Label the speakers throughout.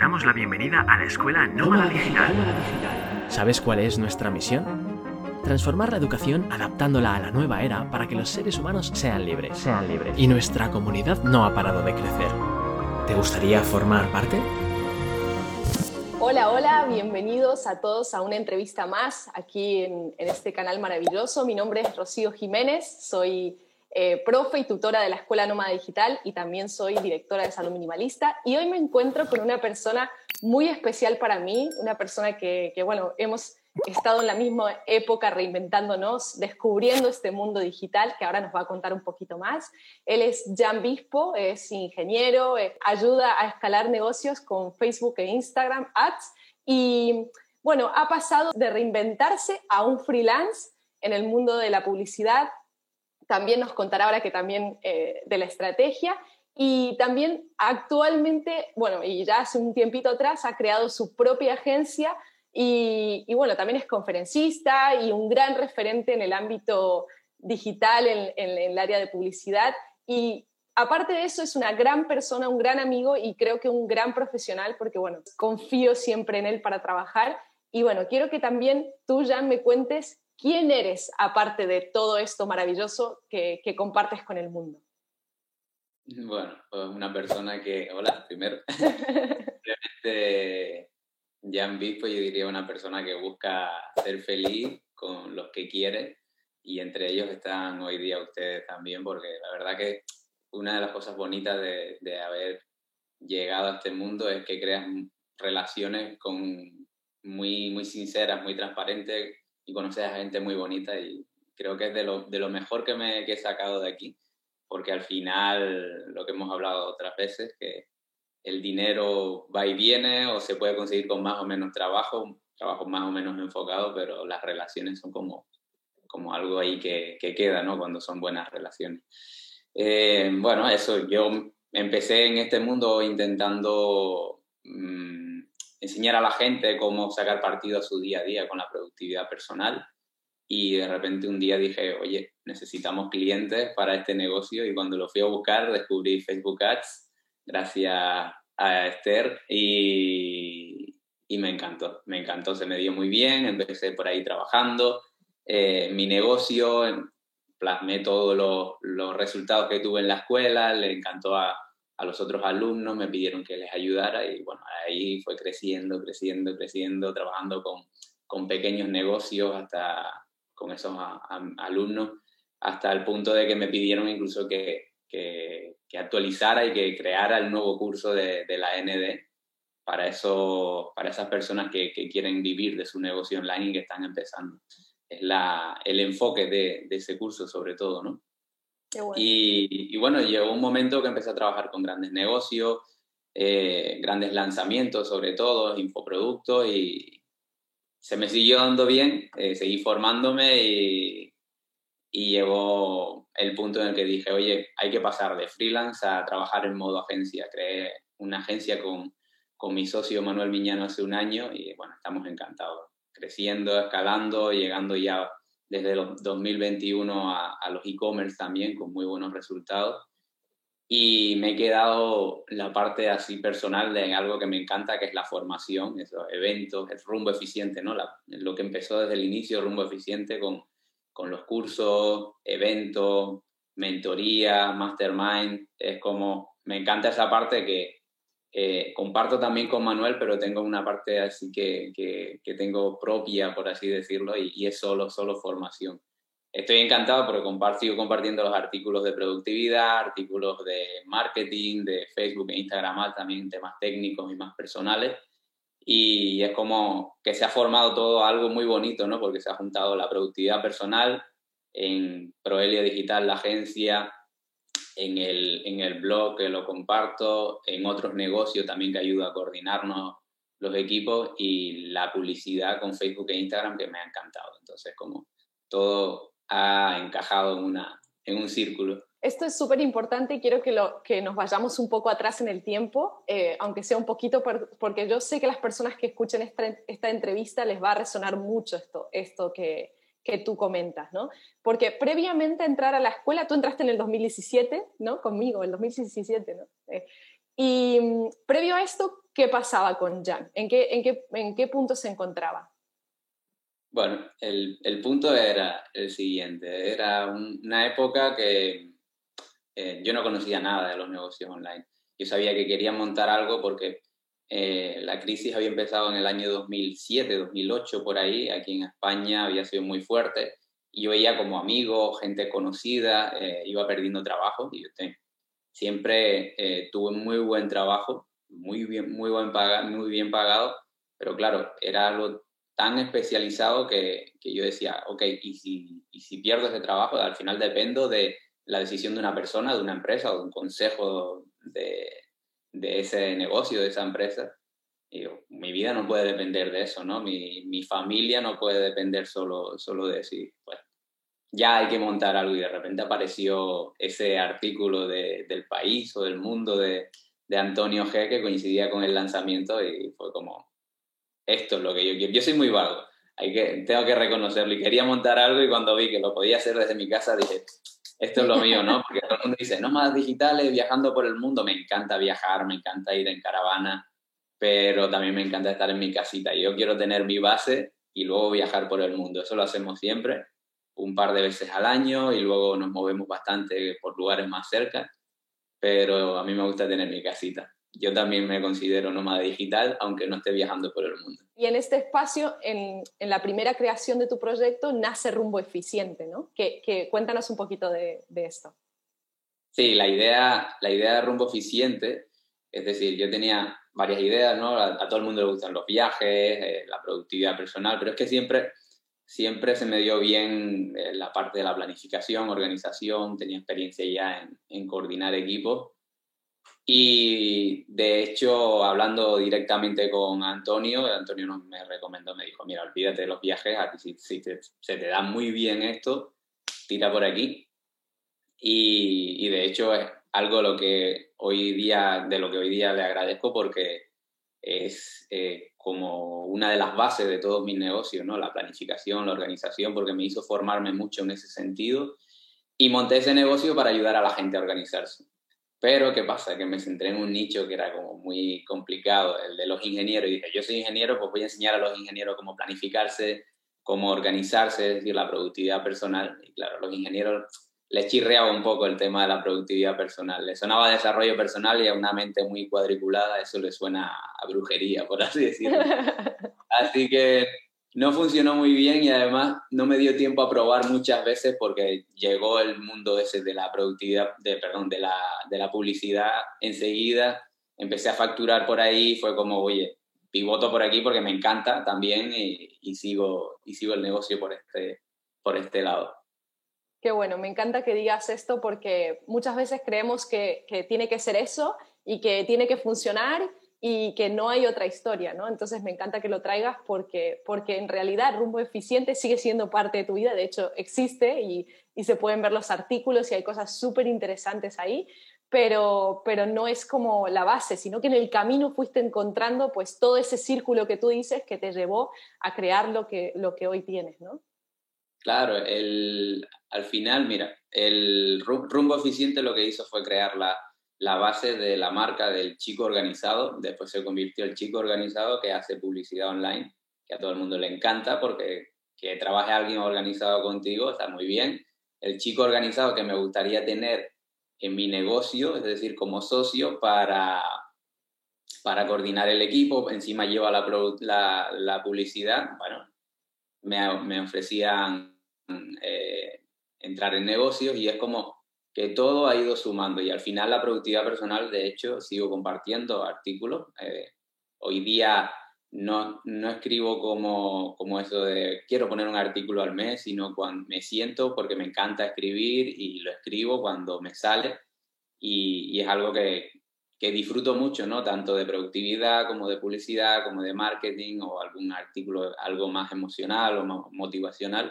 Speaker 1: damos la bienvenida a la Escuela Nómada Digital.
Speaker 2: ¿Sabes cuál es nuestra misión? Transformar la educación adaptándola a la nueva era para que los seres humanos sean libres.
Speaker 3: Sean libres.
Speaker 2: Y nuestra comunidad no ha parado de crecer. ¿Te gustaría formar parte?
Speaker 4: Hola, hola, bienvenidos a todos a una entrevista más aquí en, en este canal maravilloso. Mi nombre es Rocío Jiménez, soy eh, profe y tutora de la Escuela Nómada Digital y también soy directora de Salud Minimalista. Y hoy me encuentro con una persona muy especial para mí, una persona que, que, bueno, hemos estado en la misma época reinventándonos, descubriendo este mundo digital que ahora nos va a contar un poquito más. Él es Jan Bispo, es ingeniero, eh, ayuda a escalar negocios con Facebook e Instagram Ads y bueno, ha pasado de reinventarse a un freelance en el mundo de la publicidad. También nos contará ahora que también eh, de la estrategia y también actualmente, bueno, y ya hace un tiempito atrás ha creado su propia agencia y, y, bueno, también es conferencista y un gran referente en el ámbito digital, en, en, el área de publicidad. Y aparte de eso, es una gran persona, un gran amigo y creo que un gran profesional, porque bueno, confío siempre en él para trabajar. Y bueno, quiero que también tú, Jan, me cuentes quién eres, aparte de todo esto maravilloso que, que compartes con el mundo.
Speaker 5: Bueno, pues una persona que, hola, primero, realmente Jan Bispo yo diría una persona que busca ser feliz con los que quiere y entre ellos están hoy día ustedes también porque la verdad que una de las cosas bonitas de, de haber llegado a este mundo es que creas relaciones con muy, muy sinceras, muy transparentes y conoces a gente muy bonita y creo que es de lo, de lo mejor que, me, que he sacado de aquí porque al final lo que hemos hablado otras veces que el dinero va y viene o se puede conseguir con más o menos trabajo, trabajo más o menos enfocado, pero las relaciones son como, como algo ahí que, que queda, ¿no? Cuando son buenas relaciones. Eh, bueno, eso, yo empecé en este mundo intentando mmm, enseñar a la gente cómo sacar partido a su día a día con la productividad personal. Y de repente un día dije, oye, necesitamos clientes para este negocio y cuando lo fui a buscar descubrí Facebook Ads gracias a Esther y, y, me encantó, me encantó, se me dio muy bien, empecé por ahí trabajando, eh, mi negocio, plasmé todos los, los, resultados que tuve en la escuela, le encantó a, a, los otros alumnos, me pidieron que les ayudara y bueno, ahí fue creciendo, creciendo, creciendo, trabajando con, con pequeños negocios hasta con esos a, a, alumnos, hasta el punto de que me pidieron incluso que, que, que, actualizara y que creara el nuevo curso de, de la ND para, eso, para esas personas que, que, quieren vivir de su negocio online y que están empezando. Es la, el enfoque de, de ese curso sobre todo, ¿no?
Speaker 4: Bueno.
Speaker 5: Y, y, bueno, llegó un momento que empecé a trabajar con grandes negocios, eh, grandes lanzamientos sobre todo, infoproductos y se me siguió dando bien, eh, seguí formándome y, y llegó el punto en el que dije, oye, hay que pasar de freelance a trabajar en modo agencia. Creé una agencia con, con mi socio Manuel Miñano hace un año y bueno, estamos encantados, creciendo, escalando, llegando ya desde el 2021 a, a los e-commerce también con muy buenos resultados. Y me he quedado la parte así personal de algo que me encanta, que es la formación, esos eventos, el rumbo eficiente, ¿no? La, lo que empezó desde el inicio, rumbo eficiente, con, con los cursos, eventos, mentoría, mastermind, es como, me encanta esa parte que eh, comparto también con Manuel, pero tengo una parte así que, que, que tengo propia, por así decirlo, y, y, es solo, solo formación. Estoy encantado porque comparto, sigo compartiendo los artículos de productividad, artículos de marketing, de Facebook e Instagram, también temas técnicos y más personales y es como que se ha formado todo algo muy bonito, ¿no? Porque se ha juntado la productividad personal en Proelia Digital, la agencia, en el, en el blog que lo comparto, en otros negocios también que ayuda a coordinarnos los equipos y la publicidad con Facebook e Instagram que me ha encantado. Entonces, como todo ha encajado en, una, en un círculo.
Speaker 4: Esto es súper importante y quiero que, lo, que nos vayamos un poco atrás en el tiempo, eh, aunque sea un poquito, por, porque yo sé que las personas que escuchen esta, esta entrevista les va a resonar mucho esto, esto que, que, tú comentas, ¿no? Porque previamente a entrar a la escuela, tú entraste en el 2017, ¿no? Conmigo, el 2017, ¿no? Eh, y mm, previo a esto, ¿qué pasaba con Jan? ¿En qué, en qué, en qué punto se encontraba?
Speaker 5: Bueno, el, el punto era el siguiente. Era una época que eh, yo no conocía nada de los negocios online. Yo sabía que quería montar algo porque eh, la crisis había empezado en el año 2007, 2008, por ahí. Aquí en España había sido muy fuerte. Y yo veía como amigos, gente conocida, eh, iba perdiendo trabajo. Y yo siempre tuve muy buen trabajo, muy bien, muy, buen paga, muy bien pagado. Pero claro, era algo tan especializado que, que yo decía, ok, ¿y si, y si pierdo ese trabajo? Al final dependo de la decisión de una persona, de una empresa o de un consejo de, de ese negocio, de esa empresa. Y mi vida no puede depender de eso, ¿no? Mi, mi familia no puede depender solo, solo de eso. Pues ya hay que montar algo y de repente apareció ese artículo de, del país o del mundo de, de Antonio G que coincidía con el lanzamiento y fue como, esto es lo que yo quiero. Yo soy muy vago, hay que, tengo que reconocerlo. Y quería montar algo y cuando vi que lo podía hacer desde mi casa dije, esto es lo mío, ¿no? Porque todo el mundo dice, más digitales, viajando por el mundo. Me encanta viajar, me encanta ir en caravana, pero también me encanta estar en mi casita. Yo quiero tener mi base y luego viajar por el mundo. Eso lo hacemos siempre, un par de veces al año y luego nos movemos bastante por lugares más cerca, pero a mí me gusta tener mi casita yo también me considero nómada digital, aunque no esté viajando por el mundo.
Speaker 4: Y en este espacio, en, en la primera creación de tu proyecto, nace Rumbo Eficiente, ¿no? Que, que cuéntanos un poquito de, de, esto.
Speaker 5: Sí, la idea, la idea de Rumbo Eficiente, es decir, yo tenía varias ideas, ¿no? A, a todo el mundo le gustan los viajes, eh, la productividad personal, pero es que siempre, siempre se me dio bien eh, la parte de la planificación, organización, tenía experiencia ya en, en coordinar equipos y de hecho, hablando directamente con Antonio, Antonio me recomendó, me dijo, mira, olvídate de los viajes, si, si se te da muy bien esto, tira por aquí. Y, y, de hecho es algo lo que hoy día, de lo que hoy día le agradezco porque es eh, como una de las bases de todos mis negocios, ¿no? La planificación, la organización, porque me hizo formarme mucho en ese sentido y monté ese negocio para ayudar a la gente a organizarse. Pero, ¿qué pasa? Que me centré en un nicho que era como muy complicado, el de los ingenieros. Y dije, yo soy ingeniero, pues voy a enseñar a los ingenieros cómo planificarse, cómo organizarse, es decir, la productividad personal. Y claro, a los ingenieros les chirreaba un poco el tema de la productividad personal. Les sonaba desarrollo personal y a una mente muy cuadriculada eso le suena a brujería, por así decirlo. Así que no funcionó muy bien y además no me dio tiempo a probar muchas veces porque llegó el mundo ese de la productividad, de, perdón, de la, de la publicidad enseguida. Empecé a facturar por ahí, fue como, oye, pivoto por aquí porque me encanta también y, y, sigo, y sigo el negocio por este, por este lado.
Speaker 4: Qué bueno, me encanta que digas esto porque muchas veces creemos que, que tiene que ser eso y que tiene que funcionar y que no hay otra historia, ¿no? Entonces me encanta que lo traigas porque, porque en realidad Rumbo Eficiente sigue siendo parte de tu vida, de hecho existe y, y se pueden ver los artículos y hay cosas súper interesantes ahí, pero, pero no es como la base, sino que en el camino fuiste encontrando pues todo ese círculo que tú dices que te llevó a crear lo que, lo que hoy tienes, ¿no?
Speaker 5: Claro, el, al final, mira, el Rumbo Eficiente lo que hizo fue crear la, la base de la marca del chico organizado. Después se convirtió el chico organizado que hace publicidad online, que a todo el mundo le encanta porque que trabaje alguien organizado contigo está muy bien. El chico organizado que me gustaría tener en mi negocio, es decir, como socio para, para coordinar el equipo, encima lleva la, la, publicidad, bueno, me, me ofrecían eh, entrar en negocios y es como que todo ha ido sumando y al final la productividad personal, de hecho, sigo compartiendo artículos. Eh, hoy día no, no escribo como, como eso de quiero poner un artículo al mes, sino cuando me siento porque me encanta escribir y lo escribo cuando me sale y, y es algo que, que disfruto mucho, ¿no? Tanto de productividad como de publicidad, como de marketing o algún artículo algo más emocional o más motivacional.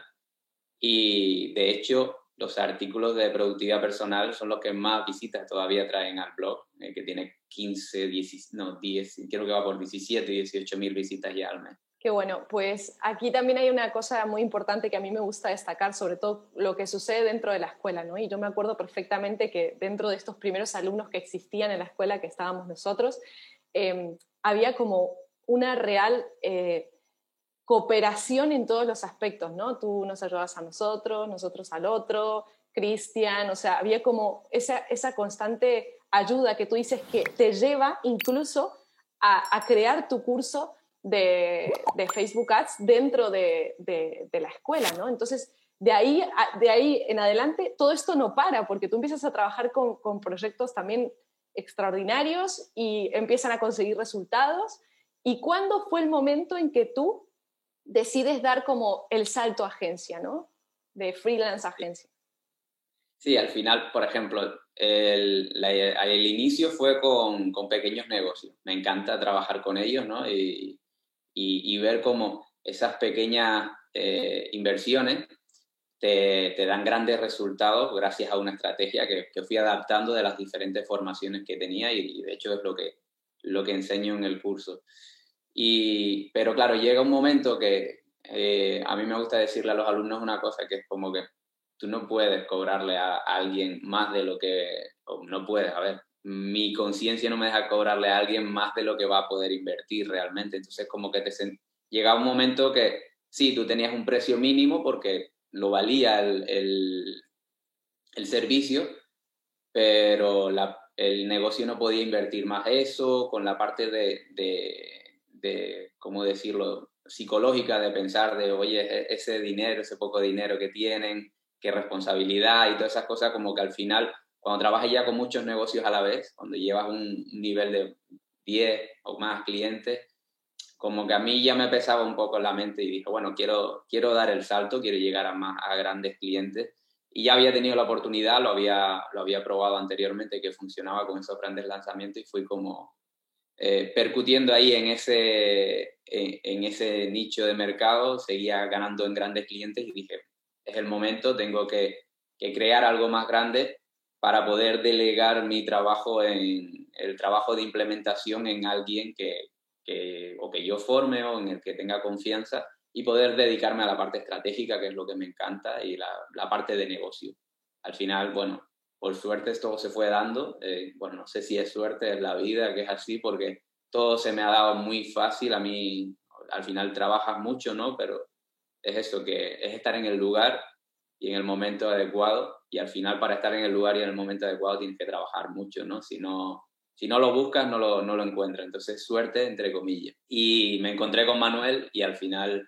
Speaker 5: Y de hecho, los artículos de productividad personal son los que más visitas todavía traen al blog, eh, que tiene 15, 10, no, 10, creo que va por 17, 18 mil visitas ya al mes.
Speaker 4: Qué bueno, pues aquí también hay una cosa muy importante que a mí me gusta destacar, sobre todo lo que sucede dentro de la escuela, ¿no? Y yo me acuerdo perfectamente que dentro de estos primeros alumnos que existían en la escuela, que estábamos nosotros, em, había como una real eh, cooperación en todos los aspectos, ¿no? Tú nos ayudabas a nosotros, nosotros al otro, Cristian, o sea, había como esa, esa constante ayuda que tú dices que te lleva incluso a, crear tu curso de, Facebook Ads dentro de, la escuela, ¿no? Entonces, de ahí, de ahí en adelante, todo esto no para, porque tú empiezas a trabajar con, con proyectos también extraordinarios y empiezan a conseguir resultados. ¿Y cuándo fue el momento en que tú decides dar como el salto a agencia, ¿no? De freelance agencia.
Speaker 5: Sí, al final, por ejemplo, el, el inicio fue con, con, pequeños negocios. Me encanta trabajar con ellos, ¿no? Y, y, ver cómo esas pequeñas eh, inversiones te, te, dan grandes resultados gracias a una estrategia que, que, fui adaptando de las diferentes formaciones que tenía y, de hecho es lo que, lo que enseño en el curso. Y, pero claro, llega un momento que eh, a mí me gusta decirle a los alumnos una cosa, que es como que tú no puedes cobrarle a, alguien más de lo que, no puedes, a ver, mi conciencia no me deja cobrarle a alguien más de lo que va a poder invertir realmente. Entonces, como que te llega un momento que sí, tú tenías un precio mínimo porque lo valía el, el, el servicio, pero la, el negocio no podía invertir más eso, con la parte de, de, de, ¿cómo decirlo?, psicológica de pensar de, oye, e-, ese dinero, ese poco dinero que tienen, qué responsabilidad y todas esas cosas, como que al final, cuando trabajas ya con muchos negocios a la vez, cuando llevas un nivel de 10 o más clientes, como que a mí ya me pesaba un poco en la mente y dije, bueno, quiero, quiero dar el salto, quiero llegar a, más, a grandes clientes. Y ya había tenido la oportunidad, lo había, lo había probado anteriormente, que funcionaba con esos grandes lanzamientos y fui como eh, percutiendo ahí en ese, en, ese nicho de mercado, seguía ganando en grandes clientes y dije, es el momento, tengo que, crear algo más grande para poder delegar mi trabajo en el trabajo de implementación en alguien que, o que yo forme o en el que tenga confianza y poder dedicarme a la parte estratégica, que es lo que me encanta, y la, parte de negocio. Al final, bueno, por suerte esto se fue dando. Eh, bueno, no sé si es suerte, es la vida, que es así, porque todo se me ha dado muy fácil. A mí, al final trabajas mucho, ¿no? Pero es eso, que es estar en el lugar y en el momento adecuado. Y al final, para estar en el lugar y en el momento adecuado, tienes que trabajar mucho, ¿no? Si no, si no lo buscas, no lo, no lo encuentras. Entonces, suerte, entre comillas. Y me encontré con Manuel y al final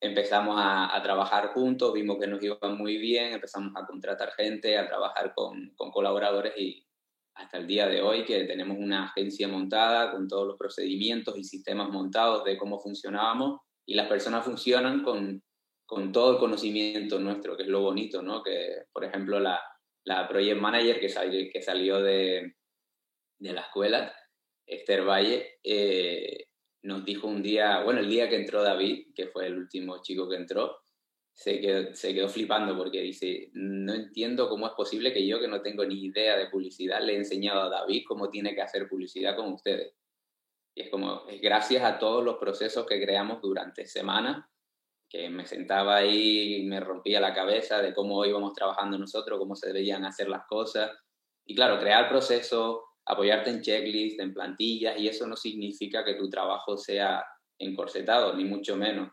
Speaker 5: empezamos a, a, trabajar juntos, vimos que nos iba muy bien, empezamos a contratar gente, a trabajar con, con, colaboradores y hasta el día de hoy que tenemos una agencia montada con todos los procedimientos y sistemas montados de cómo funcionábamos y las personas funcionan con, con todo el conocimiento nuestro, que es lo bonito, ¿no? Que, por ejemplo, la, la Project Manager que, salió, que salió de, de la escuela, Esther Valle, eh, nos dijo un día, bueno, el día que entró David, que fue el último chico que entró, se quedó, se quedó flipando porque dice, no entiendo cómo es posible que yo, que no tengo ni idea de publicidad, le he enseñado a David cómo tiene que hacer publicidad con ustedes. Y es como, es gracias a todos los procesos que creamos durante semanas, que me sentaba ahí me rompía la cabeza de cómo íbamos trabajando nosotros, cómo se debían hacer las cosas. Y claro, crear procesos, apoyarte en checklists, en plantillas, y eso no significa que tu trabajo sea encorsetado, ni mucho menos,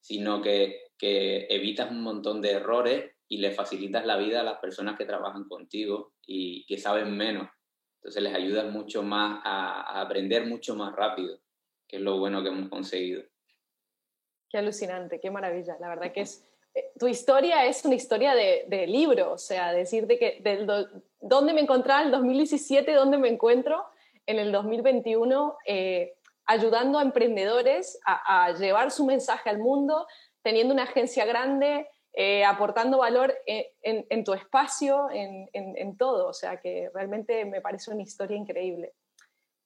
Speaker 5: sino que, evitas un montón de errores y le facilitas la vida a las personas que trabajan contigo y que saben menos. Entonces les ayudas mucho más a, aprender mucho más rápido, que es lo bueno que hemos conseguido.
Speaker 4: Qué alucinante, qué maravilla. La verdad que es, tu historia es una historia de, de libro, o sea, decirte que del dónde me encontraba en el 2017, dónde me encuentro en el 2021, eh, ayudando a emprendedores a, llevar su mensaje al mundo, teniendo una agencia grande, eh, aportando valor en, tu espacio, en, todo. O sea que realmente me parece una historia increíble.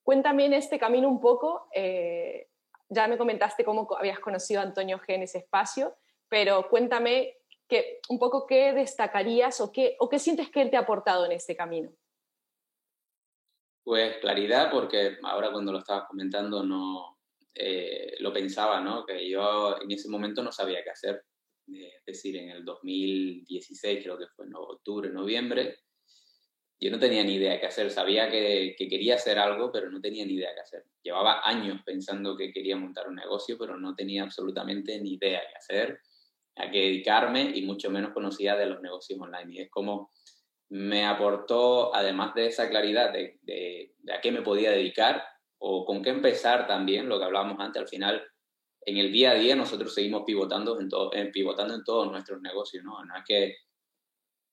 Speaker 4: Cuéntame en este camino un poco, eh, ya me comentaste cómo habías conocido a Antonio G en ese espacio, pero cuéntame que, un poco qué destacarías o qué, o qué sientes que él te ha aportado en este camino.
Speaker 5: Pues claridad, porque ahora cuando lo estabas comentando no eh, lo pensaba, ¿no? Que yo en ese momento no sabía qué hacer es decir, en el 2016, creo que fue en octubre, noviembre, yo no tenía ni idea de qué hacer. Sabía que, que, quería hacer algo, pero no tenía ni idea de qué hacer. Llevaba años pensando que quería montar un negocio, pero no tenía absolutamente ni idea de qué hacer, a qué dedicarme y mucho menos conocía de los negocios online. Y es como me aportó, además de esa claridad de, de, de a qué me podía dedicar o con qué empezar también, lo que hablábamos antes, al final en el día a día nosotros seguimos pivotando en, todo, pivotando en todos nuestros negocios, ¿no? No es que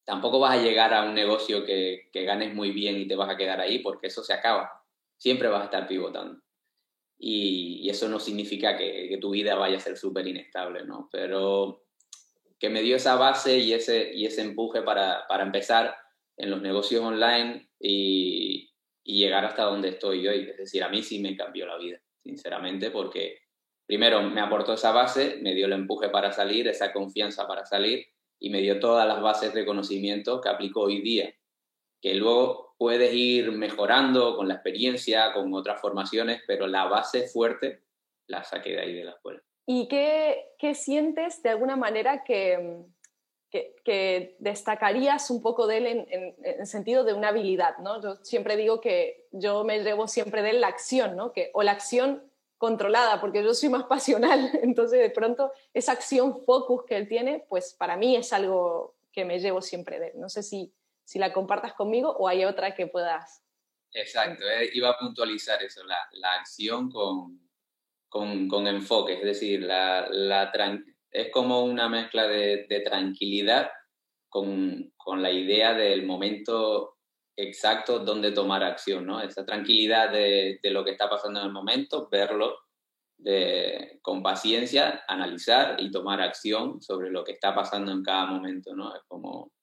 Speaker 5: tampoco vas a llegar a un negocio que, que, ganes muy bien y te vas a quedar ahí, porque eso se acaba. Siempre vas a estar pivotando. Y, y eso no significa que, que, tu vida vaya a ser súper inestable, ¿no? Pero que me dio esa base y ese, y ese empuje para, para empezar en los negocios online y, llegar hasta donde estoy hoy. Es decir, a mí sí me cambió la vida, sinceramente, porque primero me aportó esa base, me dio el empuje para salir, esa confianza para salir y me dio todas las bases de conocimiento que aplico hoy día, que luego puedes ir mejorando con la experiencia, con otras formaciones, pero la base fuerte la saqué de ahí de la escuela.
Speaker 4: ¿Y qué, qué sientes de alguna manera que, que, destacarías un poco de él en, en, en, sentido de una habilidad? ¿no? Yo siempre digo que yo me llevo siempre de él la acción, ¿no? que, o la acción controlada, porque yo soy más pasional, entonces de pronto esa acción focus que él tiene, pues para mí es algo que me llevo siempre de él. No sé si, si la compartas conmigo o hay otra que puedas.
Speaker 5: Exacto, eh, iba a puntualizar eso, la, la acción con, con, con, enfoque, es decir, la, la es como una mezcla de, de tranquilidad con, con, la idea del momento exacto dónde tomar acción, ¿no? Esa tranquilidad de, de, lo que está pasando en el momento, verlo de, con paciencia, analizar y tomar acción sobre lo que está pasando en cada momento, ¿no? Es como,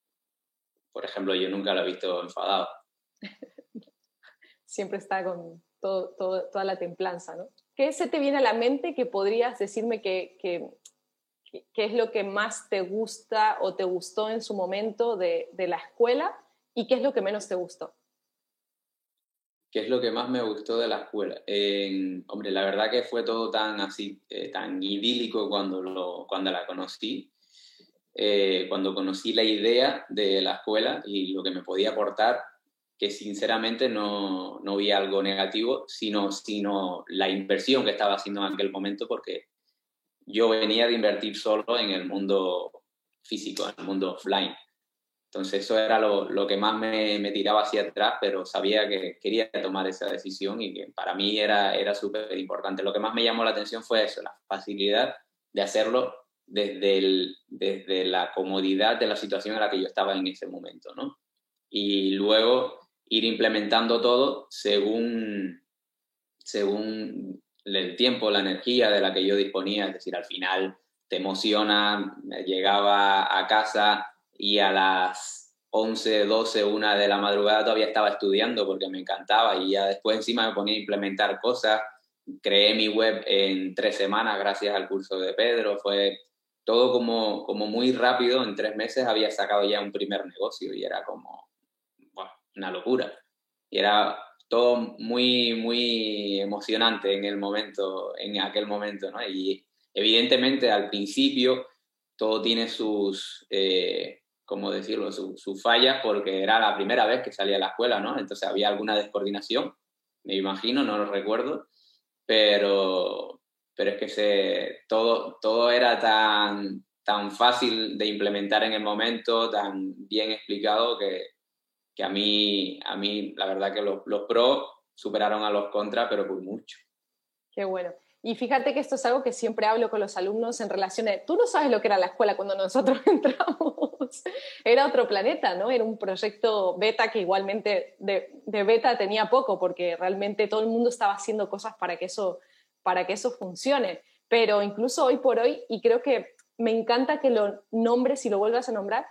Speaker 5: por ejemplo, yo nunca lo he visto enfadado.
Speaker 4: Siempre está con todo, todo, toda la templanza, ¿no? ¿Qué se te viene a la mente que podrías decirme que, que, que es lo que más te gusta o te gustó en su momento de, de la escuela? ¿Y qué es lo que menos te gustó?
Speaker 5: ¿Qué es lo que más me gustó de la escuela? Eh, hombre, la verdad que fue todo tan así, eh, tan idílico cuando, lo, cuando la conocí. Eh, cuando conocí la idea de la escuela y lo que me podía aportar, que sinceramente no, no vi algo negativo, sino, sino la inversión que estaba haciendo en aquel momento, porque yo venía de invertir solo en el mundo físico, en el mundo offline. Entonces eso era lo, lo que más me, me, tiraba hacia atrás, pero sabía que quería tomar esa decisión y que para mí era, era súper importante. Lo que más me llamó la atención fue eso, la facilidad de hacerlo desde, el, desde la comodidad de la situación en la que yo estaba en ese momento, ¿no? Y luego ir implementando todo según, según el tiempo, la energía de la que yo disponía, es decir, al final te emociona, llegaba a casa y a las 11, 12, 1 de la madrugada todavía estaba estudiando porque me encantaba y ya después encima me ponía a implementar cosas. Creé mi web en tres semanas gracias al curso de Pedro. Fue todo como, como muy rápido. En tres meses había sacado ya un primer negocio y era como una locura. Y era todo muy, muy emocionante en el momento, en aquel momento, ¿no? Y evidentemente al principio todo tiene sus, eh, ¿cómo decirlo?, sus su fallas porque era la primera vez que salía a la escuela, ¿no? Entonces había alguna descoordinación, me imagino, no lo recuerdo, pero, pero es que se, todo, todo era tan, tan fácil de implementar en el momento, tan bien explicado que, que a, mí, a mí la verdad que los, los pros superaron a los contras, pero por mucho.
Speaker 4: Qué bueno. Y fíjate que esto es algo que siempre hablo con los alumnos en relación a, tú no sabes lo que era la escuela cuando nosotros entramos, era otro planeta, ¿no? Era un proyecto beta que igualmente de, de, beta tenía poco, porque realmente todo el mundo estaba haciendo cosas para que, eso, para que eso funcione. Pero incluso hoy por hoy, y creo que me encanta que lo nombres y lo vuelvas a nombrar,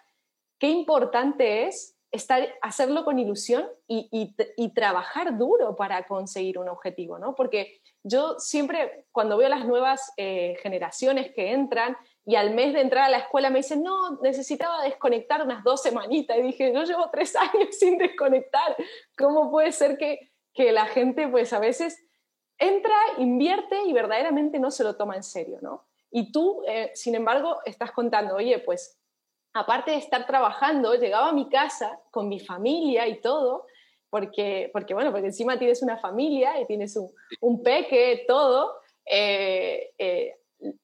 Speaker 4: qué importante es estar, hacerlo con ilusión y, y, y trabajar duro para conseguir un objetivo, ¿no? Porque yo siempre, cuando veo las nuevas eh, generaciones que entran y al mes de entrar a la escuela me dicen, no, necesitaba desconectar unas dos semanitas. Y dije, yo llevo tres años sin desconectar. ¿Cómo puede ser que, que la gente, pues a veces entra, invierte y verdaderamente no se lo toma en serio, ¿no? Y tú, eh, sin embargo, estás contando, oye, pues aparte de estar trabajando, llegaba a mi casa con mi familia y todo, porque, porque bueno, porque encima tienes una familia y tienes un, un peque, todo, eh, eh,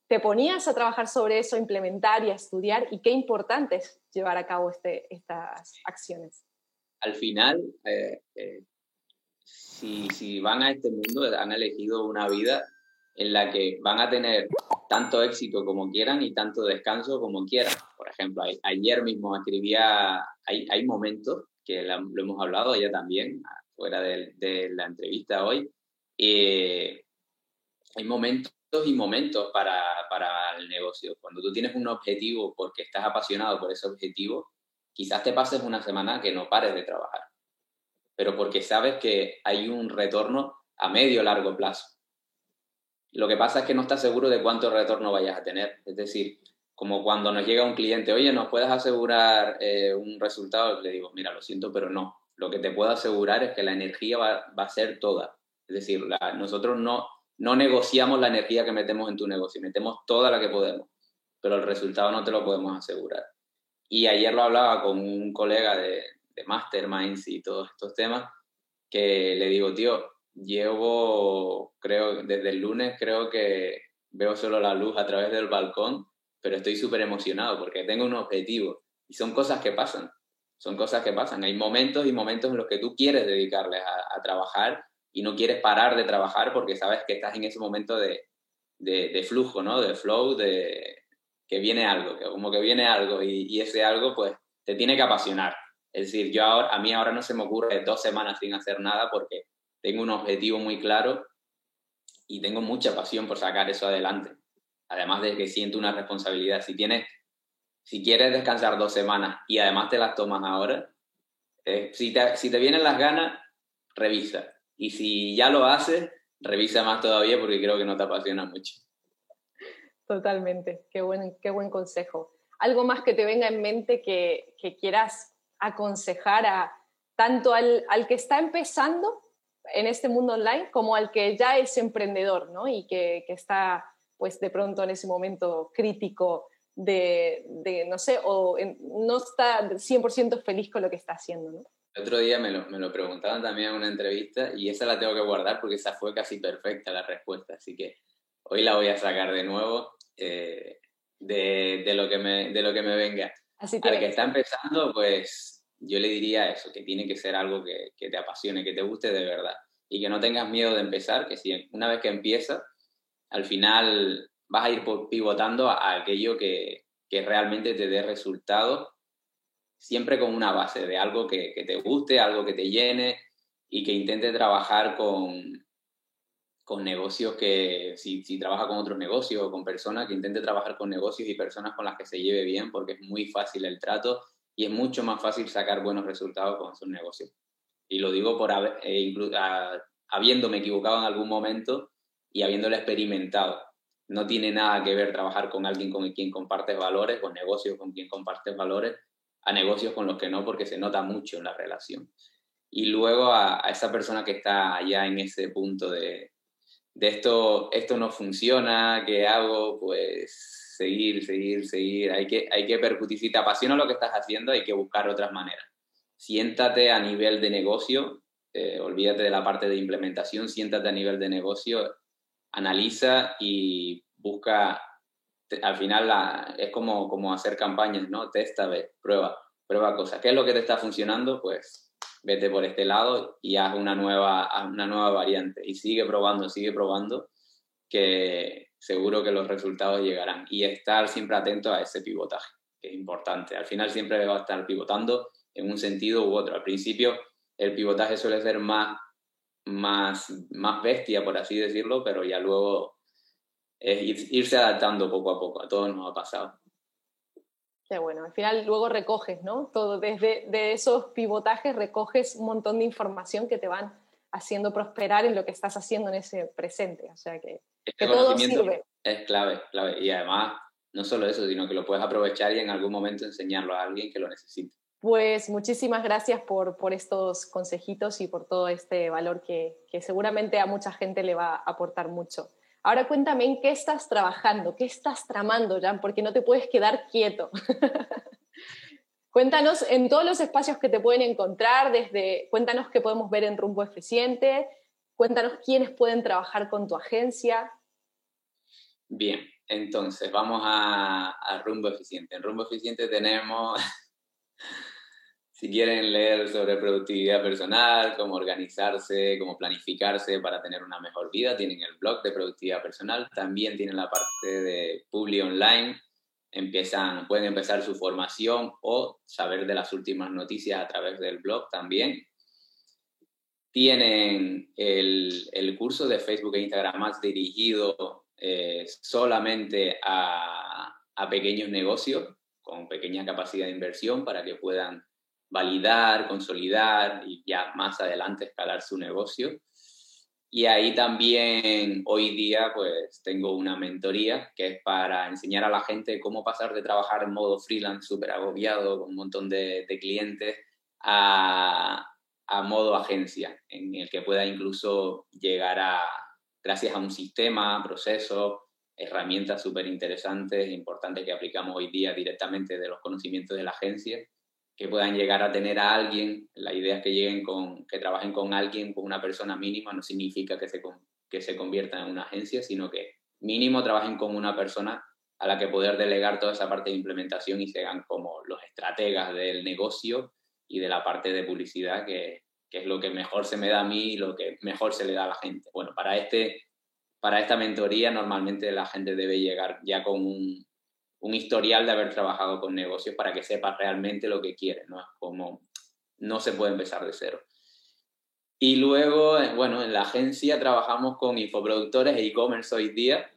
Speaker 4: te ponías a trabajar sobre eso, a implementar y a estudiar, y qué importante es llevar a cabo este, estas acciones.
Speaker 5: Al final, eh, si, si van a este mundo, han elegido una vida en la que van a tener tanto éxito como quieran y tanto descanso como quieran. Por ejemplo, ayer mismo escribía, hay, momentos que lo hemos hablado ya también, fuera de, la entrevista hoy, eh, hay momentos y momentos para, para el negocio. Cuando tú tienes un objetivo porque estás apasionado por ese objetivo, quizás te pases una semana que no pares de trabajar, pero porque sabes que hay un retorno a medio largo plazo. Lo que pasa es que no estás seguro de cuánto retorno vayas a tener. Es decir, como cuando nos llega un cliente, oye, ¿nos puedes asegurar eh, un resultado? Le digo, mira, lo siento, pero no. Lo que te puedo asegurar es que la energía va, a ser toda. Es decir, nosotros no, no negociamos la energía que metemos en tu negocio, metemos toda la que podemos, pero el resultado no te lo podemos asegurar. Y ayer lo hablaba con un colega de, de Masterminds y todos estos temas, que le digo, tío, llevo, creo, desde el lunes creo que veo solo la luz a través del balcón, pero estoy súper emocionado porque tengo un objetivo y son cosas que pasan, son cosas que pasan. Hay momentos y momentos en los que tú quieres dedicarles a, trabajar y no quieres parar de trabajar porque sabes que estás en ese momento de, de, flujo, ¿no? De flow, de que viene algo, que como que viene algo y, y, ese algo pues te tiene que apasionar. Es decir, yo ahora, a mí ahora no se me ocurre dos semanas sin hacer nada porque tengo un objetivo muy claro y tengo mucha pasión por sacar eso adelante. Además de que siento una responsabilidad. Si tienes, si quieres descansar dos semanas y además te las tomas ahora, eh, si, te, si te vienen las ganas, revisa. Y si ya lo haces, revisa más todavía porque creo que no te apasiona mucho.
Speaker 4: Totalmente, qué buen, qué buen consejo. ¿Algo más que te venga en mente que, que quieras aconsejar a tanto al, al que está empezando en este mundo online como al que ya es emprendedor, ¿no? Y que, que está, pues, de pronto en ese momento crítico de, de no sé, o no está 100% feliz con lo que está haciendo, ¿no?
Speaker 5: El otro día me lo, me lo, preguntaban también en una entrevista y esa la tengo que guardar porque esa fue casi perfecta la respuesta, así que hoy la voy a sacar de nuevo eh, de, de, lo que me, de lo que me venga. Así Al que está empezando, pues yo le diría eso, que tiene que ser algo que, que, te apasione, que te guste de verdad y que no tengas miedo de empezar, que si una vez que empiezas, al final vas a ir pivotando a aquello que, que realmente te dé resultados, siempre con una base de algo que, te guste, algo que te llene y que intente trabajar con, con negocios que, si, si trabaja con otros negocios o con personas, que intente trabajar con negocios y personas con las que se lleve bien, porque es muy fácil el trato y es mucho más fácil sacar buenos resultados con esos negocios. Y lo digo por eh, habiéndome equivocado en algún momento y habiéndolo experimentado. No tiene nada que ver trabajar con alguien con quien compartes valores, con negocios con quien compartes valores, a negocios con los que no, porque se nota mucho en la relación. Y luego a, a esa persona que está allá en ese punto de, de esto, esto no funciona, ¿qué hago? Pues seguir, seguir, seguir. Hay que, hay que percutir. Si te apasiona lo que estás haciendo, hay que buscar otras maneras. Siéntate a nivel de negocio, eh, olvídate de la parte de implementación, siéntate a nivel de negocio, analiza y busca. Al final es como, como hacer campañas, ¿no? Testa, ve, prueba, prueba cosas. ¿Qué es lo que te está funcionando? Pues vete por este lado y haz una nueva, haz una nueva variante. Y sigue probando, sigue probando, que, seguro que los resultados llegarán. Y estar siempre atento a ese pivotaje, que es importante. Al final siempre va a estar pivotando en un sentido u otro. Al principio el pivotaje suele ser más, más, más bestia, por así decirlo, pero ya luego es irse adaptando poco a poco. A todos nos ha pasado.
Speaker 4: Qué bueno, al final luego recoges, ¿no? Todo desde de esos pivotajes recoges un montón de información que te van haciendo prosperar en lo que estás haciendo en ese presente. O sea que,
Speaker 5: este conocimiento es clave, clave. Y además, no solo eso, sino que lo puedes aprovechar y en algún momento enseñarlo a alguien que lo necesite.
Speaker 4: Pues muchísimas gracias por, por estos consejitos y por todo este valor que, que seguramente a mucha gente le va a aportar mucho. Ahora cuéntame en qué estás trabajando, qué estás tramando, Jan, porque no te puedes quedar quieto. Cuéntanos en todos los espacios que te pueden encontrar, desde cuéntanos qué podemos ver en Rumbo Eficiente, cuéntanos quiénes pueden trabajar con tu agencia.
Speaker 5: Bien, entonces vamos a, Rumbo Eficiente. En Rumbo Eficiente tenemos, si quieren leer sobre productividad personal, cómo organizarse, cómo planificarse para tener una mejor vida, tienen el blog de productividad personal, también tienen la parte de Publi Online empiezan, pueden empezar su formación o saber de las últimas noticias a través del blog también. Tienen el, el curso de Facebook e Instagram más dirigido eh, solamente a, a pequeños negocios con pequeña capacidad de inversión para que puedan validar, consolidar y ya más adelante escalar su negocio. Y ahí también hoy día pues tengo una mentoría que es para enseñar a la gente cómo pasar de trabajar en modo freelance súper agobiado con un montón de, clientes a, a, modo agencia, en el que pueda incluso llegar a, gracias a un sistema, proceso, herramientas súper interesantes, importantes que aplicamos hoy día directamente de los conocimientos de la agencia, que puedan llegar a tener a alguien, la idea es que lleguen con, que trabajen con alguien, con una persona mínima, no significa que se, que se conviertan en una agencia, sino que mínimo trabajen con una persona a la que poder delegar toda esa parte de implementación y sean como los estrategas del negocio y de la parte de publicidad, que, que es lo que mejor se me da a mí y lo que mejor se le da a la gente. Bueno, para, este, para esta mentoría normalmente la gente debe llegar ya con un, un historial de haber trabajado con negocios para que sepa realmente lo que quiere, ¿no? como, no se puede empezar de cero. Y luego, eh, bueno, en la agencia trabajamos con infoproductores e e-commerce hoy día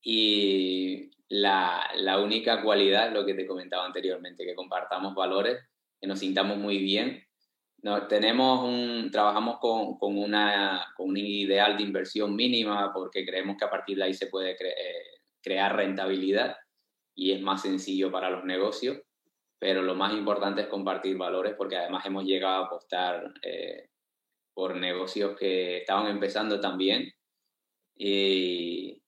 Speaker 5: y la, la, única cualidad, lo que te comentaba anteriormente, que compartamos valores, que nos sintamos muy bien. No, tenemos un, trabajamos con, con, una, con un ideal de inversión mínima porque creemos que a partir de ahí se puede eh, crear rentabilidad y es más sencillo para los negocios, pero lo más importante es compartir valores porque además hemos llegado a apostar eh, por negocios que estaban empezando también. Y,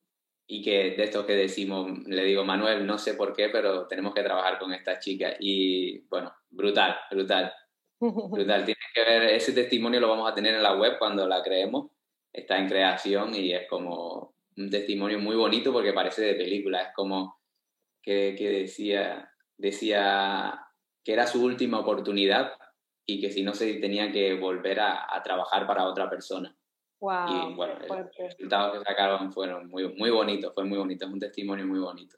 Speaker 5: y, que de estos que decimos, le digo, Manuel, no sé por qué, pero tenemos que trabajar con esta chica y bueno, brutal, brutal. Brutal, tienes que ver, ese testimonio lo vamos a tener en la web cuando la creemos, está en creación y es como un testimonio muy bonito porque parece de película, es como que, decía, decía que era su última oportunidad y que si no se tenía que volver a, trabajar para otra persona.
Speaker 4: Wow,
Speaker 5: y bueno, los resultados que sacaron fueron muy, muy bonitos, fue muy bonito, es un testimonio muy bonito.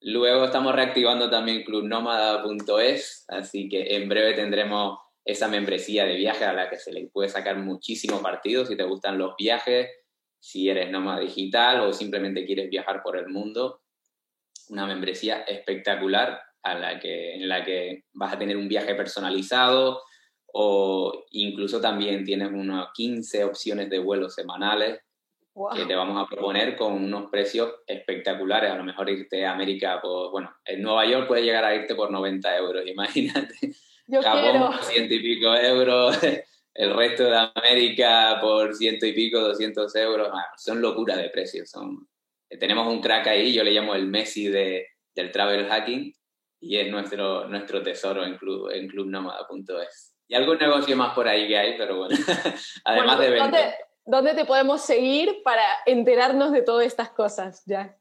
Speaker 5: Luego estamos reactivando también clubnomada.es, así que en breve tendremos esa membresía de viaje a la que se le puede sacar muchísimo partido si te gustan los viajes, si eres nómada digital o simplemente quieres viajar por el mundo una membresía espectacular a la que, en la que vas a tener un viaje personalizado o incluso también tienes unas 15 opciones de vuelos semanales que te vamos a proponer con unos precios espectaculares. A lo mejor irte a América por, bueno, en Nueva York puedes llegar a irte por 90 euros, imagínate.
Speaker 4: Yo Japón
Speaker 5: por ciento y pico euros, el resto de América por ciento y pico, 200 euros. son locuras de precios, son tenemos un crack ahí, yo le llamo el Messi de, del travel hacking y es nuestro, nuestro tesoro en, club, en clubnomada.es. Y algún negocio más por ahí que hay, pero bueno, además de
Speaker 4: vender. ¿dónde, te podemos seguir para enterarnos de todas estas cosas? Ya.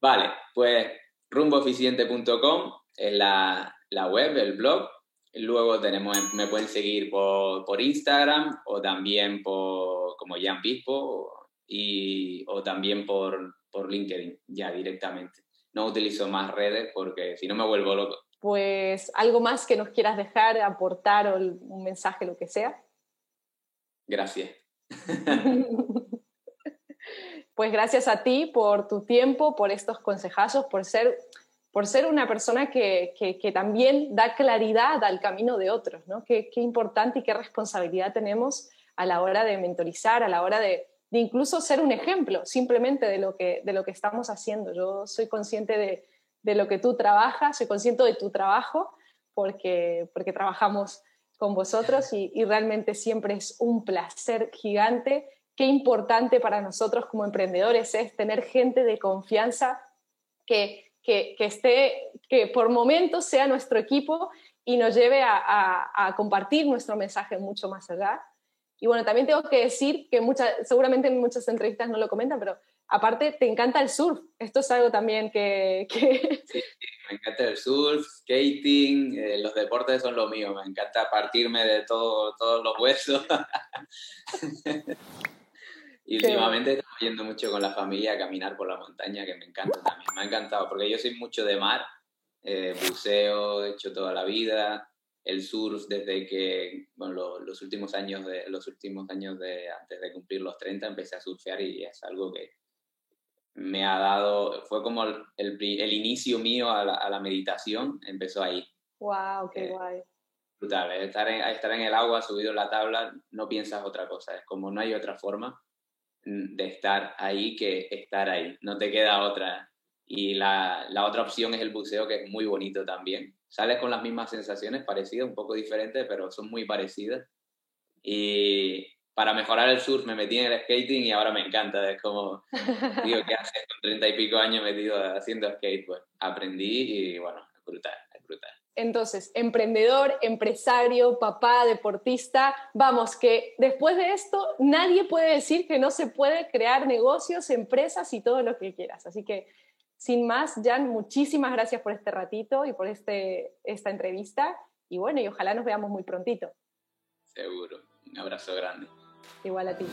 Speaker 5: Vale, pues rumboeficiente.com es la, la, web, el blog. Luego tenemos, me pueden seguir por, por Instagram o también por, como Jan Pispo y, o también por, por LinkedIn, ya directamente. No utilizo más redes porque si no me vuelvo loco.
Speaker 4: Pues algo más que nos quieras dejar, aportar o un mensaje, lo que sea.
Speaker 5: Gracias.
Speaker 4: pues gracias a ti por tu tiempo, por estos consejazos, por ser, por ser una persona que, que, también da claridad al camino de otros, ¿no? Qué, qué importante y qué responsabilidad tenemos a la hora de mentorizar, a la hora de, de incluso ser un ejemplo simplemente de lo que, de lo que estamos haciendo. Yo soy consciente de, de lo que tú trabajas, soy consciente de tu trabajo porque, porque trabajamos con vosotros y, y, realmente siempre es un placer gigante. Qué importante para nosotros como emprendedores es tener gente de confianza que, que, que, esté, que por momentos sea nuestro equipo y nos lleve a, a, compartir nuestro mensaje mucho más allá. Y bueno, también tengo que decir que muchas, seguramente en muchas entrevistas no lo comentan, pero aparte te encanta el surf. Esto es algo también que... que...
Speaker 5: Sí, me encanta el surf, skating, eh, los deportes son lo mío, me encanta partirme de todo, todos los huesos. y últimamente estamos yendo mucho con la familia a caminar por la montaña, que me encanta también, me ha encantado, porque yo soy mucho de mar, eh, buceo, he hecho toda la vida, el surf desde que, bueno, los últimos años, de, los últimos años de, antes de cumplir los 30 empecé a surfear y es algo que me ha dado, fue como el, el, inicio mío a la, a la, meditación, empezó ahí.
Speaker 4: ¡Wow! ¡Qué eh, guay!
Speaker 5: Brutal, estar en, estar en el agua, subido en la tabla, no piensas otra cosa, es como no hay otra forma de estar ahí que estar ahí, no te queda otra. Y la, la otra opción es el buceo, que es muy bonito también. Sales con las mismas sensaciones, parecidas, un poco diferentes, pero son muy parecidas. Y para mejorar el surf me metí en el skating y ahora me encanta. Es como, digo, ¿qué haces con treinta y pico años metido haciendo skate? Pues aprendí y bueno, es brutal, es brutal.
Speaker 4: Entonces, emprendedor, empresario, papá, deportista, vamos, que después de esto nadie puede decir que no se puede crear negocios, empresas y todo lo que quieras. Así que, sin más, Jan, muchísimas gracias por este ratito y por este, esta entrevista. Y bueno, y ojalá nos veamos muy prontito.
Speaker 5: Seguro. Un abrazo grande.
Speaker 4: Igual a ti.